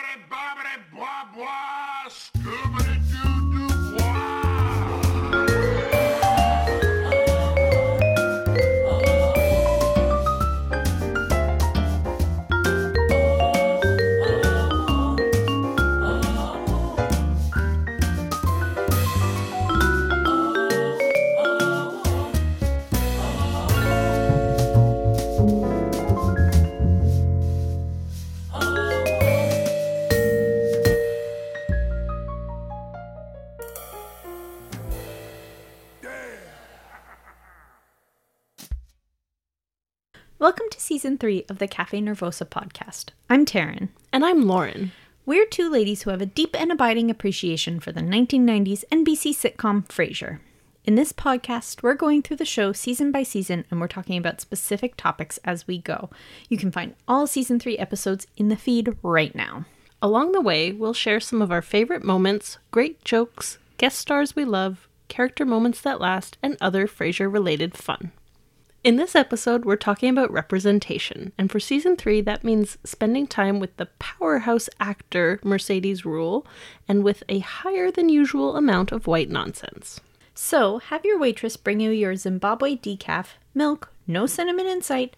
Bobbity, bobbity, season three of the Cafe Nervosa podcast. I'm Taryn. And I'm Lauren. We're two ladies who have a deep and abiding appreciation for the 1990s NBC sitcom Frasier. In this podcast, we're going through the show season by season and we're talking about specific topics as we go. You can find all season three episodes in the feed right now. Along the way, we'll share some of our favorite moments, great jokes, guest stars we love, character moments that last, and other Frasier related fun. In this episode, we're talking about representation, and for season three, that means spending time with the powerhouse actor Mercedes Ruehl and with a higher than usual amount of white nonsense. So, have your waitress bring you your Zimbabwe decaf, milk, no cinnamon in sight,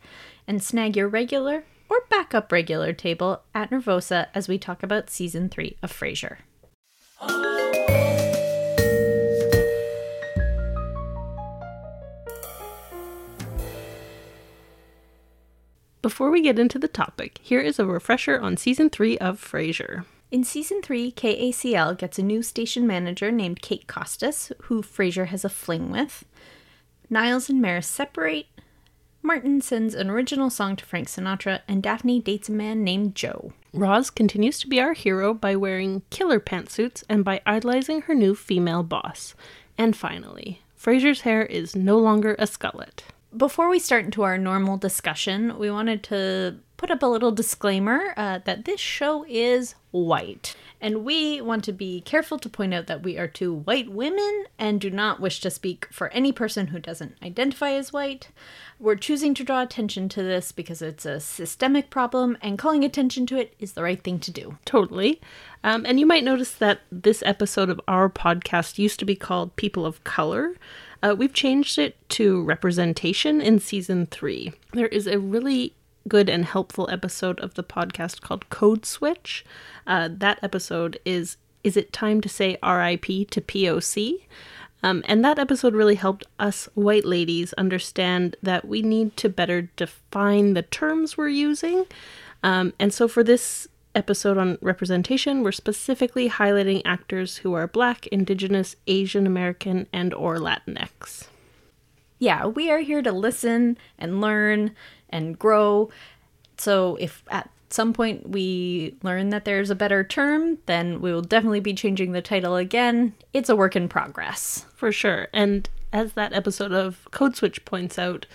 and snag your regular or backup regular table at Nervosa as we talk about season three of Frasier. Before we get into the topic, here is a refresher on season three of Frasier. In season three, KACL gets a new station manager named Kate Costas, who Frasier has a fling with. Niles and Maris separate. Martin sends an original song to Frank Sinatra, and Daphne dates a man named Joe. Roz continues to be our hero by wearing killer pantsuits and by idolizing her new female boss. And finally, Frasier's hair is no longer a skullet. Before we start into our normal discussion, we wanted to put up a little disclaimer uh, that this show is white. And we want to be careful to point out that we are two white women and do not wish to speak for any person who doesn't identify as white. We're choosing to draw attention to this because it's a systemic problem, and calling attention to it is the right thing to do. Totally. Um, and you might notice that this episode of our podcast used to be called People of Color. Uh, we've changed it to representation in season three. There is a really good and helpful episode of the podcast called Code Switch. Uh, that episode is Is It Time to Say RIP to POC? Um, and that episode really helped us white ladies understand that we need to better define the terms we're using. Um, and so for this episode on representation, we're specifically highlighting actors who are Black, Indigenous, Asian American, and or Latinx. Yeah, we are here to listen and learn and grow. So if at some point we learn that there's a better term, then we will definitely be changing the title again. It's a work in progress. For sure. And as that episode of Code Switch points out,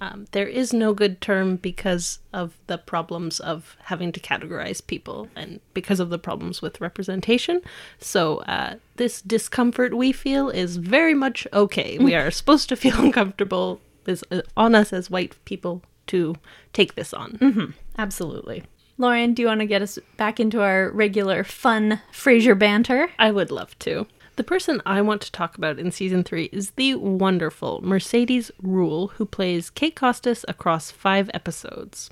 um, there is no good term because of the problems of having to categorize people and because of the problems with representation. So, uh, this discomfort we feel is very much okay. We are supposed to feel uncomfortable. It's uh, on us as white people to take this on. Mm-hmm. Absolutely. Lauren, do you want to get us back into our regular fun Frasier banter? I would love to. The person I want to talk about in season three is the wonderful Mercedes Ruehl, who plays Kate Costas across five episodes.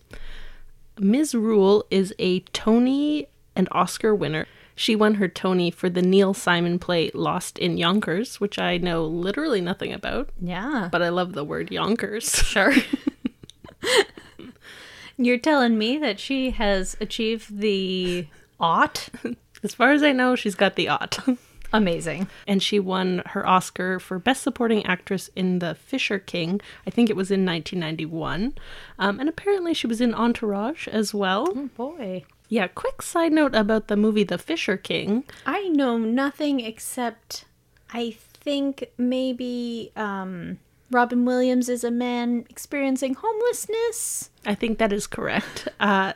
Ms. Ruehl is a Tony and Oscar winner. She won her Tony for the Neil Simon play Lost in Yonkers, which I know literally nothing about, Yeah. but I love the word Yonkers. Sure. You're telling me that she has achieved the ought? As far as I know, she's got the ot. Amazing. and she won her Oscar for Best Supporting Actress in The Fisher King. I think it was in 1991. Um, and apparently she was in Entourage as well. Oh, boy. Yeah, quick side note about the movie The Fisher King. I know nothing except I think maybe um, Robin Williams is a man experiencing homelessness. I think that is correct. Uh,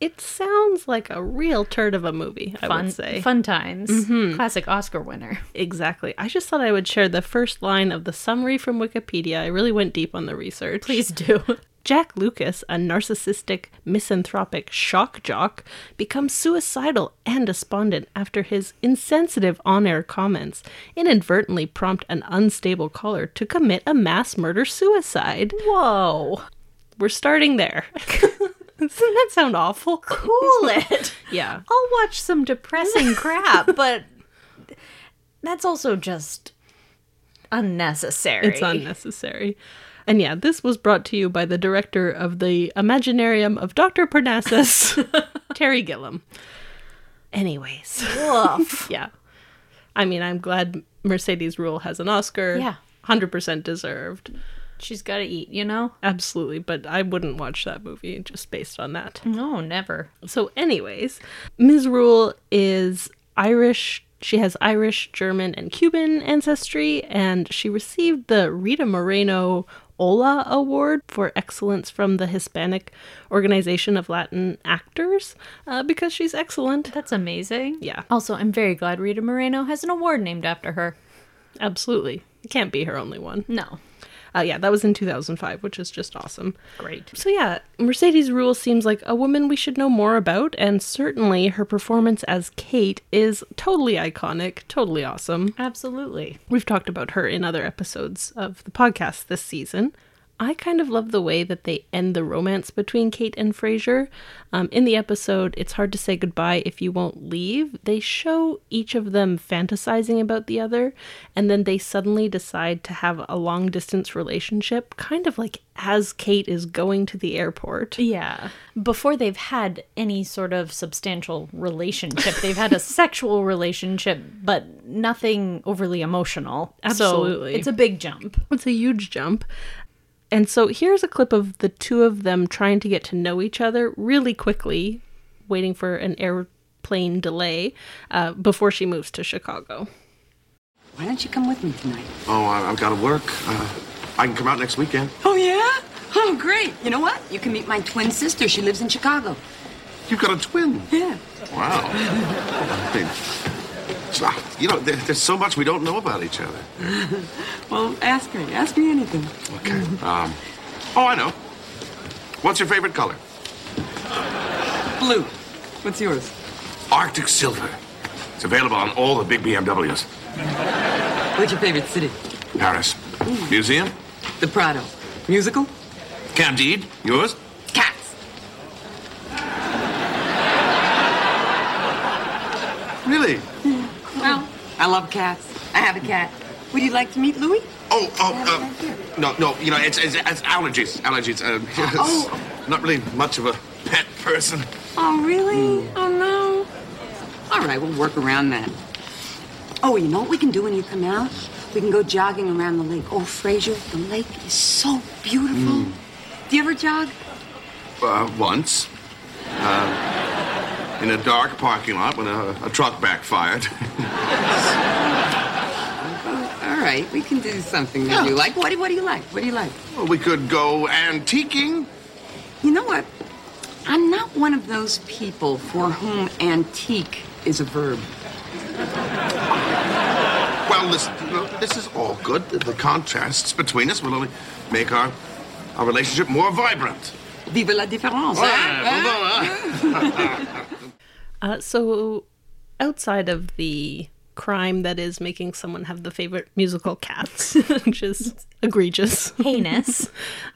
it sounds like a real turd of a movie, I Fun, would say. fun times. Classic Oscar winner. Exactly. I just thought I would share the first line of the summary from Wikipedia. I really went deep on the research. Please do. Jack Lucas, a narcissistic, misanthropic shock jock, becomes suicidal and despondent after his insensitive on air comments inadvertently prompt an unstable caller to commit a mass murder suicide. Whoa. We're starting there. Doesn't that sound awful? Cool it. Yeah. I'll watch some depressing crap, but that's also just unnecessary. It's unnecessary. And yeah, this was brought to you by the director of the Imaginarium of Dr. Parnassus, Terry Gilliam. Anyways, yeah. I mean, I'm glad Mercedes Ruehl has an Oscar. Yeah. 100% deserved. She's got to eat, you know? Absolutely. But I wouldn't watch that movie just based on that. No, never. So, anyways, Ms. Ruehl is Irish. She has Irish, German, and Cuban ancestry, and she received the Rita Moreno HOLA Award for excellence from the Hispanic Organization of Latin Actors uh, because she's excellent. That's amazing. Yeah. Also, I'm very glad Rita Moreno has an award named after her. Absolutely. It can't be her only one. No. Uh, yeah, that was in 2005, which is just awesome. Great. So yeah, Mercedes Ruehl seems like a woman we should know more about, and certainly her performance as Kate is totally iconic, totally awesome. Absolutely. We've talked about her in other episodes of the podcast this season. I kind of love the way that they end the romance between Kate and Frasier. Um, in the episode, It's Hard to Say Goodbye If You Won't Leave, they show each of them fantasizing about the other, and then they suddenly decide to have a long distance relationship, kind of like as Kate is going to the airport. Yeah. Before they've had any sort of substantial relationship, they've had a sexual relationship, but nothing overly emotional. Absolutely. So it's a big jump. It's a huge jump. And so here's a clip of the two of them trying to get to know each other really quickly, waiting for an airplane delay uh, before she moves to Chicago. Why don't you come with me tonight? Oh, I, I've got to work. Uh, I can come out next weekend. Oh, yeah? Oh, great. You know what? You can meet my twin sister. She lives in Chicago. You've got a twin. Yeah. Wow. I mean, so- you know, there, there's so much we don't know about each other. Well, ask me. Ask me anything. Okay. Um, oh, I know. What's your favorite color? Blue. What's yours? Arctic Silver. It's available on all the big BMWs. What's your favorite city? Paris. Museum? The Prado. Musical? Candide. Yours? Cats. Really? I love cats. I have a cat. Would you like to meet Louis? Oh, oh, uh, no, no. You know, it's, it's, it's allergies. Allergies. Uh, Oh. Not really much of a pet person. Oh, really? Oh, no. All right, we'll work around that. Oh, you know what we can do when you come out? We can go jogging around the lake. Oh, Frasier, the lake is so beautiful. Do you ever jog? Uh, once. Uh, in a dark parking lot when a, a truck backfired. All right, we can do something that you like. What do, what do you like? What do you like? well, we could go antiquing. You know what? I'm not one of those people for whom antique is a verb. Well, listen, you know, this is all good. The, contrasts between us will only make our, our relationship more vibrant. Vive la différence. Oh, hein? Uh, so, outside of the crime that is making someone have the favorite musical cats, is egregious. Heinous.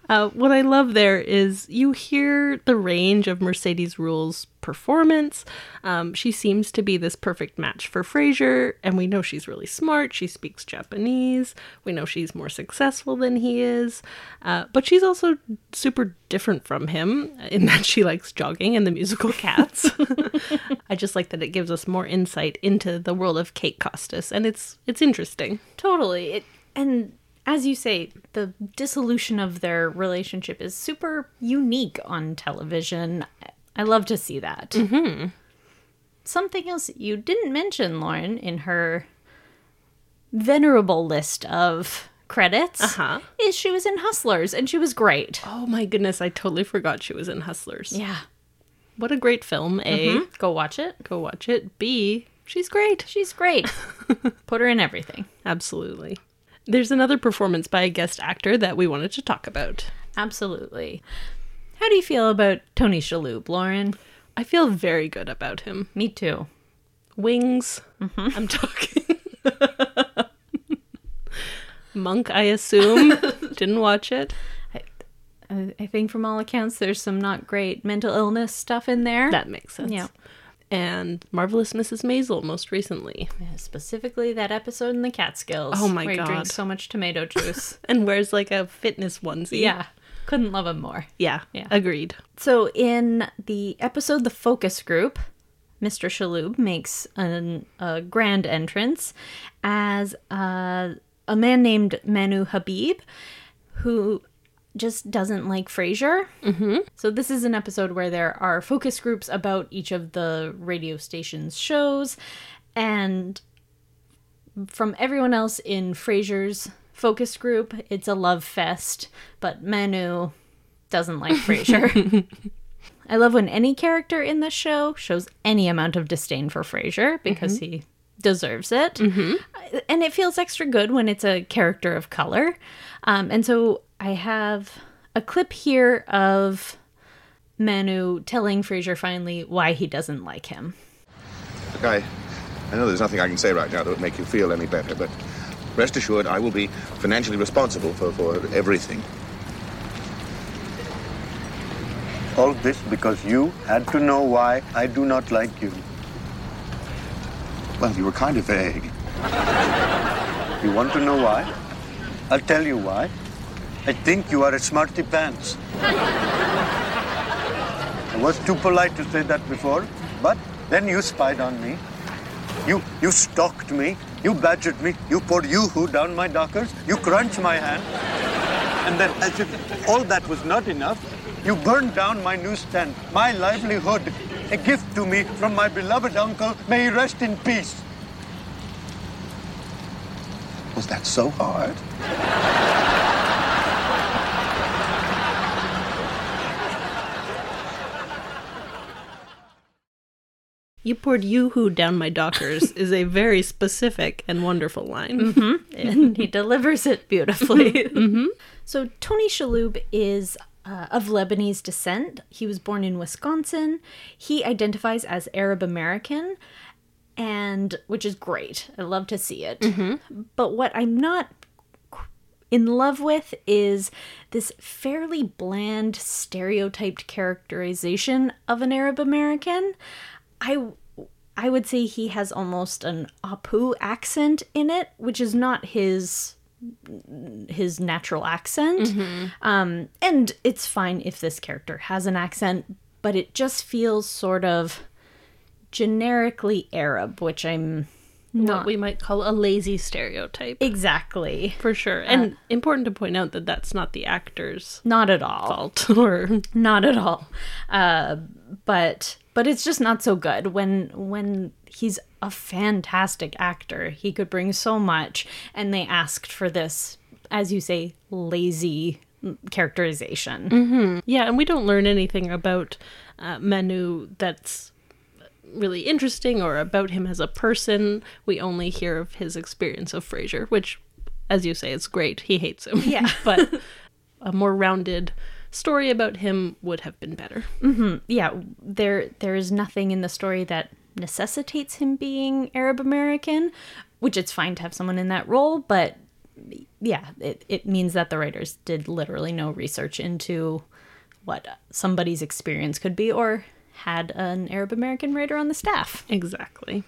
Uh, what I love there is you hear the range of Mercedes Ruehl's performance. Um, she seems to be this perfect match for Frasier, and we know she's really smart. She speaks Japanese. We know she's more successful than he is, uh, but she's also super different from him in that she likes jogging and the musical Cats. I just like that it gives us more insight into the world of Kate Costas, and it's it's interesting. Totally. It and as you say, the dissolution of their relationship is super unique on television. I love to see that. Mm-hmm. Something else you didn't mention, Lauren, in her venerable list of credits Uh-huh. is she was in Hustlers and she was great. Oh my goodness, I totally forgot she was in Hustlers. Yeah. What a great film. A, Go watch it. go watch it. B, she's great. She's great. Put her in everything. Absolutely. There's another performance by a guest actor that we wanted to talk about. Absolutely. How do you feel about Tony Shalhoub, Lauren? I feel very good about him. Me too. Wings. Mm-hmm. I'm talking. Monk, I assume. Didn't watch it. I, I think from all accounts, there's some not great mental illness stuff in there. That makes sense. Yeah. And Marvelous Mrs. Maisel most recently. Yeah, Specifically, that episode in the Catskills. Oh my where He drinks God. so much tomato juice. And wears like a fitness onesie. yeah, couldn't love him more. Yeah. Yeah. Agreed. So in the episode "The Focus Group," Mr. Shalhoub makes an, a grand entrance as uh, a man named Manu Habib, who just doesn't like Frasier. Mm-hmm. So this is an episode where there are focus groups about each of the radio station's shows, and from everyone else in Frasier's focus group, it's a love fest. But Manu doesn't like Frasier. I love when any character in the show shows any amount of disdain for Frasier because he deserves it. And it feels extra good when it's a character of color. Um, and so I have a clip here of Manu telling Frasier finally why he doesn't like him. Look, I, I know there's nothing I can say right now that would make you feel any better, but rest assured I will be financially responsible for, for everything. All this because you had to know why I do not like you. Well, you were kind of vague. You want to know why? I'll tell you why. I think you are a smarty pants. I was too polite to say that before, but then you spied on me. You you stalked me. You badgered me. You poured yoo-hoo down my dockers. You crunched my hand. And then, as if all that was not enough, you burned down my newsstand, my livelihood, a gift to me from my beloved uncle. May he rest in peace. Was that so hard? You poured yoo-hoo down my dockers is a very specific and wonderful line. Mm-hmm. and he delivers it beautifully. Mm-hmm. So Tony Shalhoub is uh, of Lebanese descent. He was born in Wisconsin. He identifies as Arab American, and which is great. I love to see it. Mm-hmm. But what I'm not in love with is this fairly bland stereotyped characterization of an Arab American. I I would say he has almost an Apu accent in it, which is not his his natural accent. Um, and it's fine if this character has an accent, but it just feels sort of generically Arab, which I'm What we might call a lazy stereotype. exactly For sure. And important to point out that that's not the actor's not at all. fault or not at all uh but but it's just not so good when when he's a fantastic actor he could bring so much and they asked for this as you say lazy characterization Yeah, and we don't learn anything about uh, Manu that's really interesting or about him as a person. We only hear of his experience of Frasier, which, as you say, is great. He hates him. Yeah. but a more rounded story about him would have been better. Mm-hmm. yeah there there is nothing in the story that necessitates him being arab american which it's fine to have someone in that role but yeah it, it means that the writers did literally no research into what somebody's experience could be or had an arab american writer on the staff Exactly.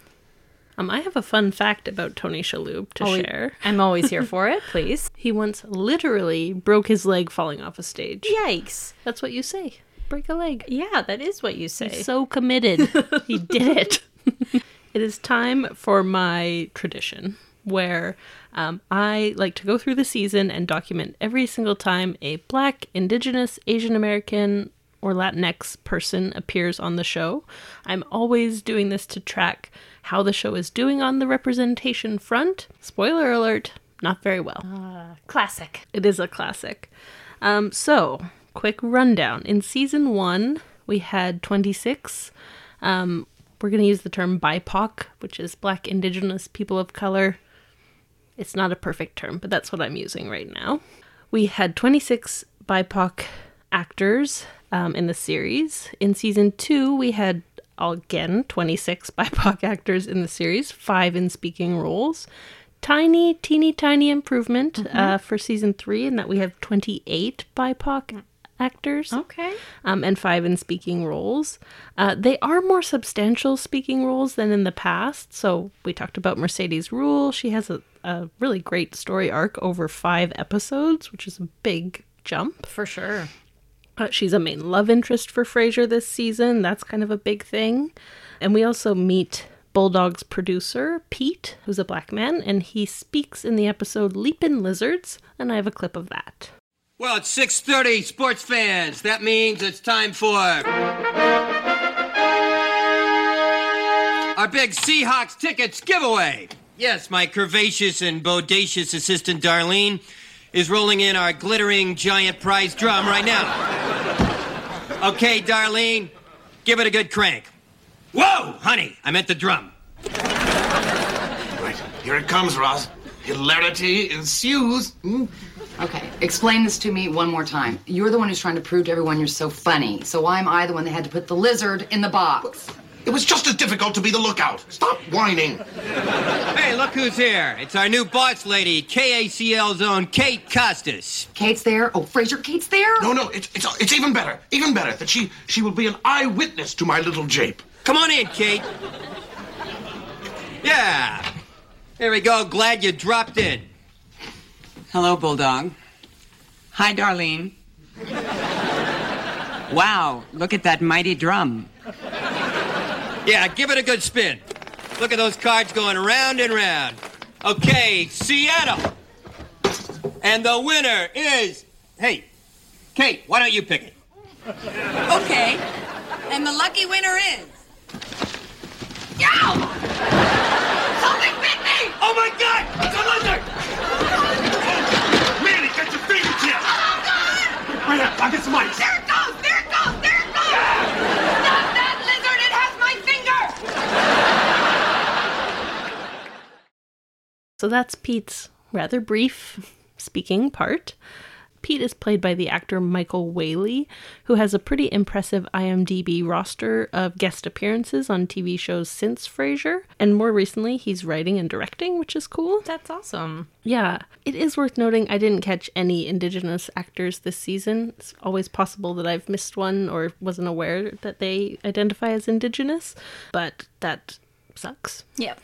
Um, I have a fun fact about Tony Shalhoub to Always- share. i'm always here for it please He once literally broke his leg falling off a stage. yikes That's what you say. Break a leg. yeah that is what you say He's so committed. he did it. it is time for my tradition where um, I like to go through the season and document every single time a Black, Indigenous, Asian American, or Latinx person appears on the show. I'm always doing this to track how the show is doing on the representation front. Spoiler alert, not very well. classic It is a classic. Um, so, quick rundown. In season one, we had 26. Um, we're going to use the term BIPOC, which is Black, Indigenous, People of Color. It's not a perfect term, but that's what I'm using right now. We had 26 BIPOC actors um, in the series. In season two, we had again 26 BIPOC actors in the series, five in speaking roles. Tiny, teeny, tiny improvement uh, for season three, in that we have 28 BIPOC actors Okay. um, and five in speaking roles. Uh, they are more substantial speaking roles than in the past. So we talked about Mercedes Ruehl. She has a, a really great story arc over five episodes, which is a big jump. For sure. Uh, she's a main love interest for Frasier this season. That's kind of a big thing. And we also meet Bulldog's producer, Pete, who's a black man, and he speaks in the episode Leapin' Lizards, and I have a clip of that. Well, it's 6:30, sports fans. That means it's time for our big Seahawks tickets giveaway. Yes, my curvaceous and bodacious assistant Darlene is rolling in our glittering giant prize drum right now. Okay, Darlene, give it a good crank. Whoa, honey, I meant the drum. Right, here it comes, Roz. Hilarity ensues. Hmm? Okay, explain this to me one more time. You're the one who's trying to prove to everyone you're so funny. So why am I the one that had to put the lizard in the box? It was just as difficult to be the lookout. Stop whining. Hey, look who's here. It's our new boss lady, KACL's own Kate Costas. Kate's there. Oh, Frasier, Kate's there. No, no, it's, it's, it's even better. Even better that she, she will be an eyewitness to my little jape. Come on in, Kate. Yeah. Here we go. Glad you dropped in. Hello, Bulldog. Hi, Darlene. Wow, look at that mighty drum. Yeah, give it a good spin. Look at those cards going round and round. Okay, Seattle. And the winner is. Hey, Kate, why don't you pick it? Okay. And the lucky winner is. Yo! Something bit me! Oh my god! It's a lizard! Oh, Manny, get your fingertips! Right here, I'll get some ice. There it goes! There it goes! There it goes! Stop that lizard! It has my finger! So that's Pete's rather brief speaking part. Pete is played by the actor Michael Whaley, who has a pretty impressive IMDb roster of guest appearances on TV shows since Frasier. And more recently, he's writing and directing, which is cool. That's awesome. Yeah, it is worth noting I didn't catch any Indigenous actors this season. It's always possible that I've missed one or wasn't aware that they identify as Indigenous, but that sucks. Yep.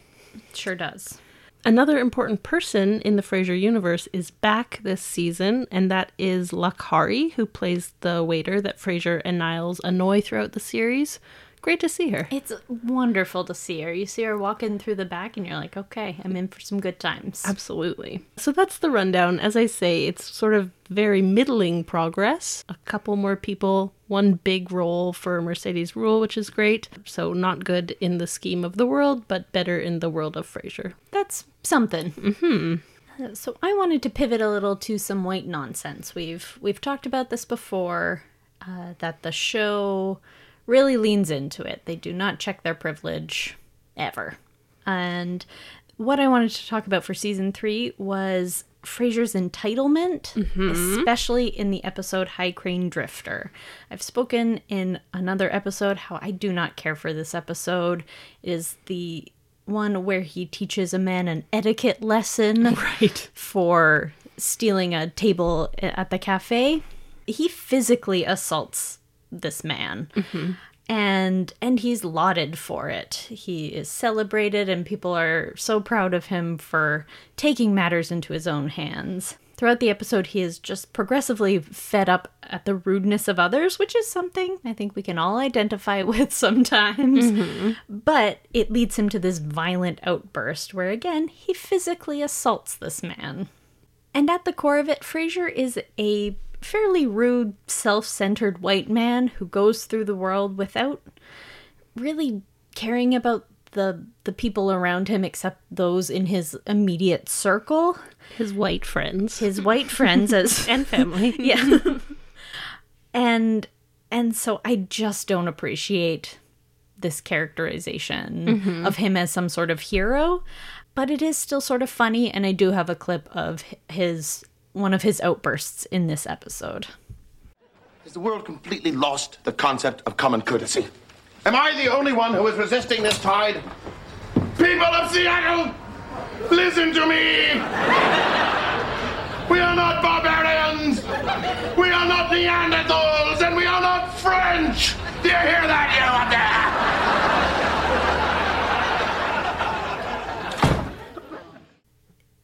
Sure does. Another important person in the Frasier universe is back this season, and that is Luck Hari, who plays the waiter that Frasier and Niles annoy throughout the series. Great to see her. It's wonderful to see her. You see her walking through the back, and you're like, okay, I'm in for some good times. Absolutely. So that's the rundown. As I say, it's sort of very middling progress. A couple more people, one big role for Mercedes Ruehl, which is great. So not good in the scheme of the world, but better in the world of Frasier. That's something. Mm-hmm. So I wanted to pivot a little to some white nonsense. We've we've talked about this before. Uh, that the show really leans into it. They do not check their privilege ever. And what I wanted to talk about for season three was Frasier's entitlement, mm-hmm. especially in the episode High Crane Drifter. I've spoken in another episode how I do not care for this episode. It is the one where he teaches a man an etiquette lesson Right. for stealing a table at the cafe. He physically assaults this man. Mm-hmm. And and he's lauded for it. He is celebrated and people are so proud of him for taking matters into his own hands. Throughout the episode, he is just progressively fed up at the rudeness of others, which is something I think we can all identify with sometimes. Mm-hmm. But it leads him to this violent outburst where, again, he physically assaults this man. And at the core of it, Frasier is a fairly rude, self centered white man who goes through the world without really caring about the the people around him except those in his immediate circle His white friends. his white friends as and family. yeah and and so i just don't appreciate this characterization mm-hmm. of him as some sort of hero but it is still sort of funny and i do have a clip of his one of his outbursts in this episode Has the world completely lost the concept of common courtesy? Am I the only one who is resisting this tide? People of Seattle, listen to me! We are not barbarians! We are not Neanderthals! And we are not French! Do you hear that, you up there?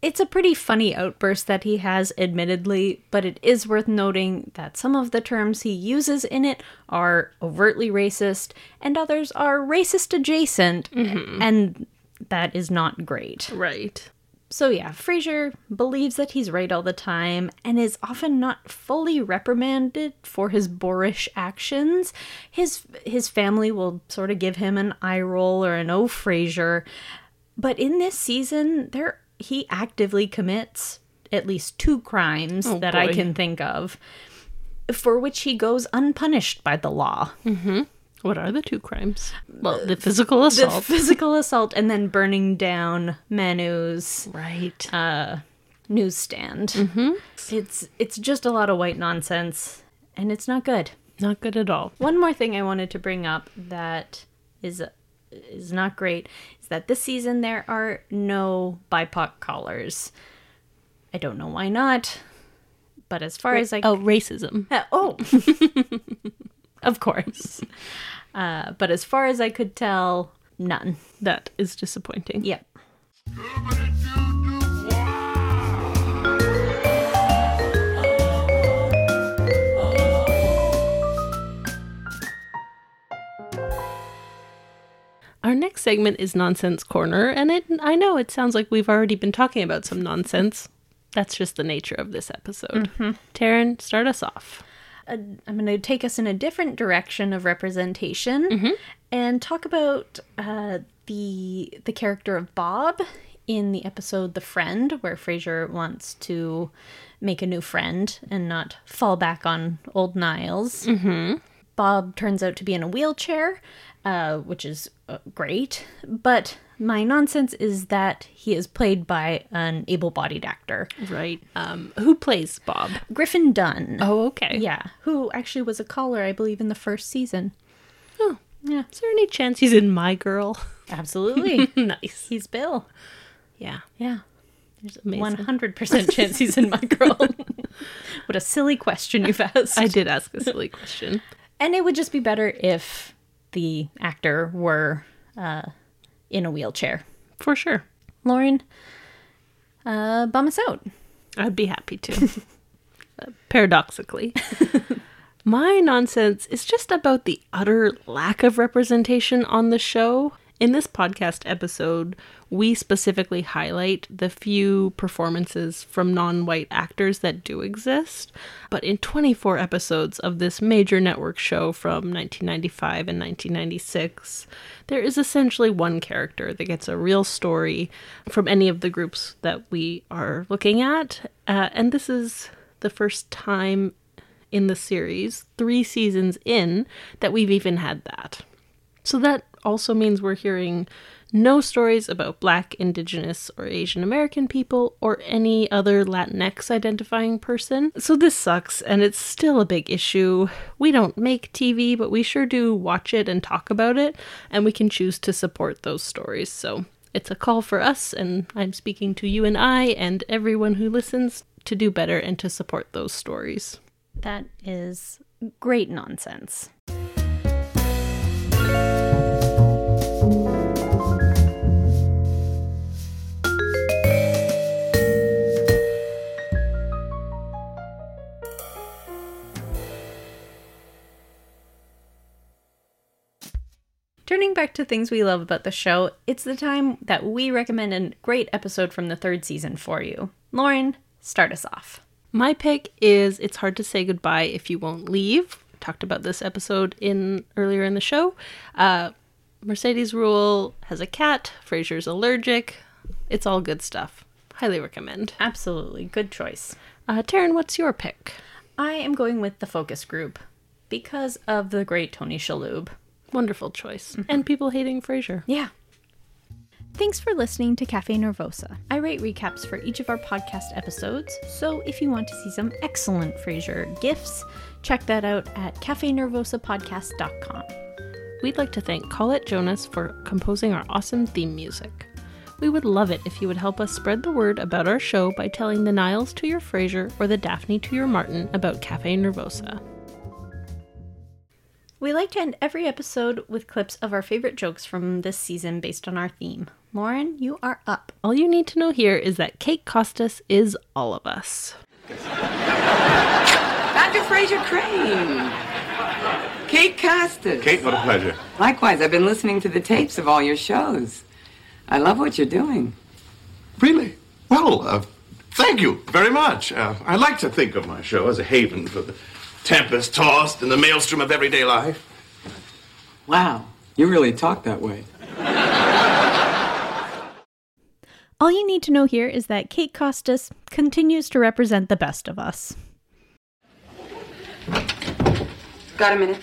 It's a pretty funny outburst that he has, admittedly, but it is worth noting that some of the terms he uses in it are overtly racist, and others are racist adjacent, mm-hmm. and that is not great. Right. So yeah, Frasier believes that he's right all the time and is often not fully reprimanded for his boorish actions. His his family will sort of give him an eye roll or an oh Frasier, but in this season there he actively commits at least two crimes Oh, that I can think of for which he goes unpunished by the law. What are the two crimes? Well, the physical assault, The physical assault and then burning down Manu's right. uh, newsstand. Mm-hmm. It's it's just a lot of white nonsense, and it's not good. Not good at all. One more thing I wanted to bring up that is is not great is that this season there are no BIPOC callers. I don't know why not, but as far as I Oh, racism. uh, oh, of course. Uh, but as far as I could tell, none. That is disappointing. Yep. Our next segment is Nonsense Corner, and it I know it sounds like we've already been talking about some nonsense. That's just the nature of this episode. Taryn, start us off. I'm going to take us in a different direction of representation and talk about uh, the the character of Bob in the episode "The Friend," where Frasier wants to make a new friend and not fall back on old Niles. Mm-hmm. Bob turns out to be in a wheelchair, uh, which is uh, great, but my nonsense is that he is played by an able-bodied actor, Right. Um, who plays Bob? Griffin Dunne. Oh, okay. Yeah, who actually was a caller, I believe, in the first season. Oh, Yeah, is there any chance he's in My Girl? absolutely. nice. he's Bill. Yeah. Yeah, There's Amazing. one hundred percent chance he's in my girl. what a silly question you've asked. I did ask a silly question. And it would just be better if the actor were uh, in a wheelchair. For sure. Lauren, uh, bum us out. I'd be happy to. Uh, paradoxically. My nonsense is just about the utter lack of representation on the show. In this podcast episode, we specifically highlight the few performances from non white actors that do exist. But in 24 episodes of this major network show from 1995 and 1996, there is essentially one character that gets a real story from any of the groups that we are looking at. Uh, and this is the first time in the series, three seasons in, that we've even had that. So that also means we're hearing no stories about Black, Indigenous, or Asian American people or any other Latinx identifying person. So this sucks, and it's still a big issue. We don't make TV, but we sure do watch it and talk about it, and we can choose to support those stories. So it's a call for us, and I'm speaking to you and I and everyone who listens to do better and to support those stories. That is great nonsense. Turning back to things we love about the show, it's the time that we recommend a great episode from the third season for you. Lauren, start us off. My pick is It's Hard to Say Goodbye If You Won't Leave. Talked about this episode in earlier in the show. Uh, Mercedes Ruehl has a cat. Frasier's allergic. It's all good stuff. Highly recommend. Absolutely, good choice. Uh, Taryn, what's your pick? I am going with the focus group because of the great Tony Shalhoub. Wonderful choice. And people hating Frasier. Yeah. Thanks for listening to Cafe Nervosa. I write recaps for each of our podcast episodes, so if you want to see some excellent Frasier gifs, check that out at cafenervosapodcast.com. We'd like to thank Colette Jonas for composing our awesome theme music. We would love it if you would help us spread the word about our show by telling the Niles to your Frasier or the Daphne to your Martin about Cafe Nervosa. We like to end every episode with clips of our favorite jokes from this season based on our theme. Lauren, you are up. All you need to know here is that Kate Costas is all of us. Dr. Frasier Crane. Kate Costas. Kate, what a pleasure. Likewise, I've been listening to the tapes of all your shows. I love what you're doing. Really? Well, uh, thank you very much. Uh, I like to think of my show as a haven for the tempest tossed in the maelstrom of everyday life. Wow, you really talk that way. All you need to know here is that Kate Costas continues to represent the best of us. Got a minute?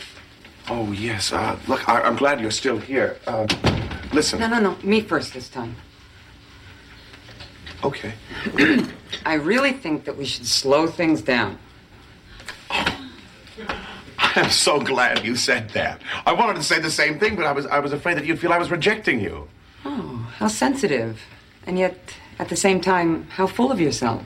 Oh, yes. Uh, look, I- I'm glad you're still here. Uh, listen. No, no, no. Me first this time. Okay. I really think that we should slow things down. I'm so glad you said that. I wanted to say the same thing, but I was I was afraid that you'd feel I was rejecting you. Oh, how sensitive. And yet, at the same time, how full of yourself.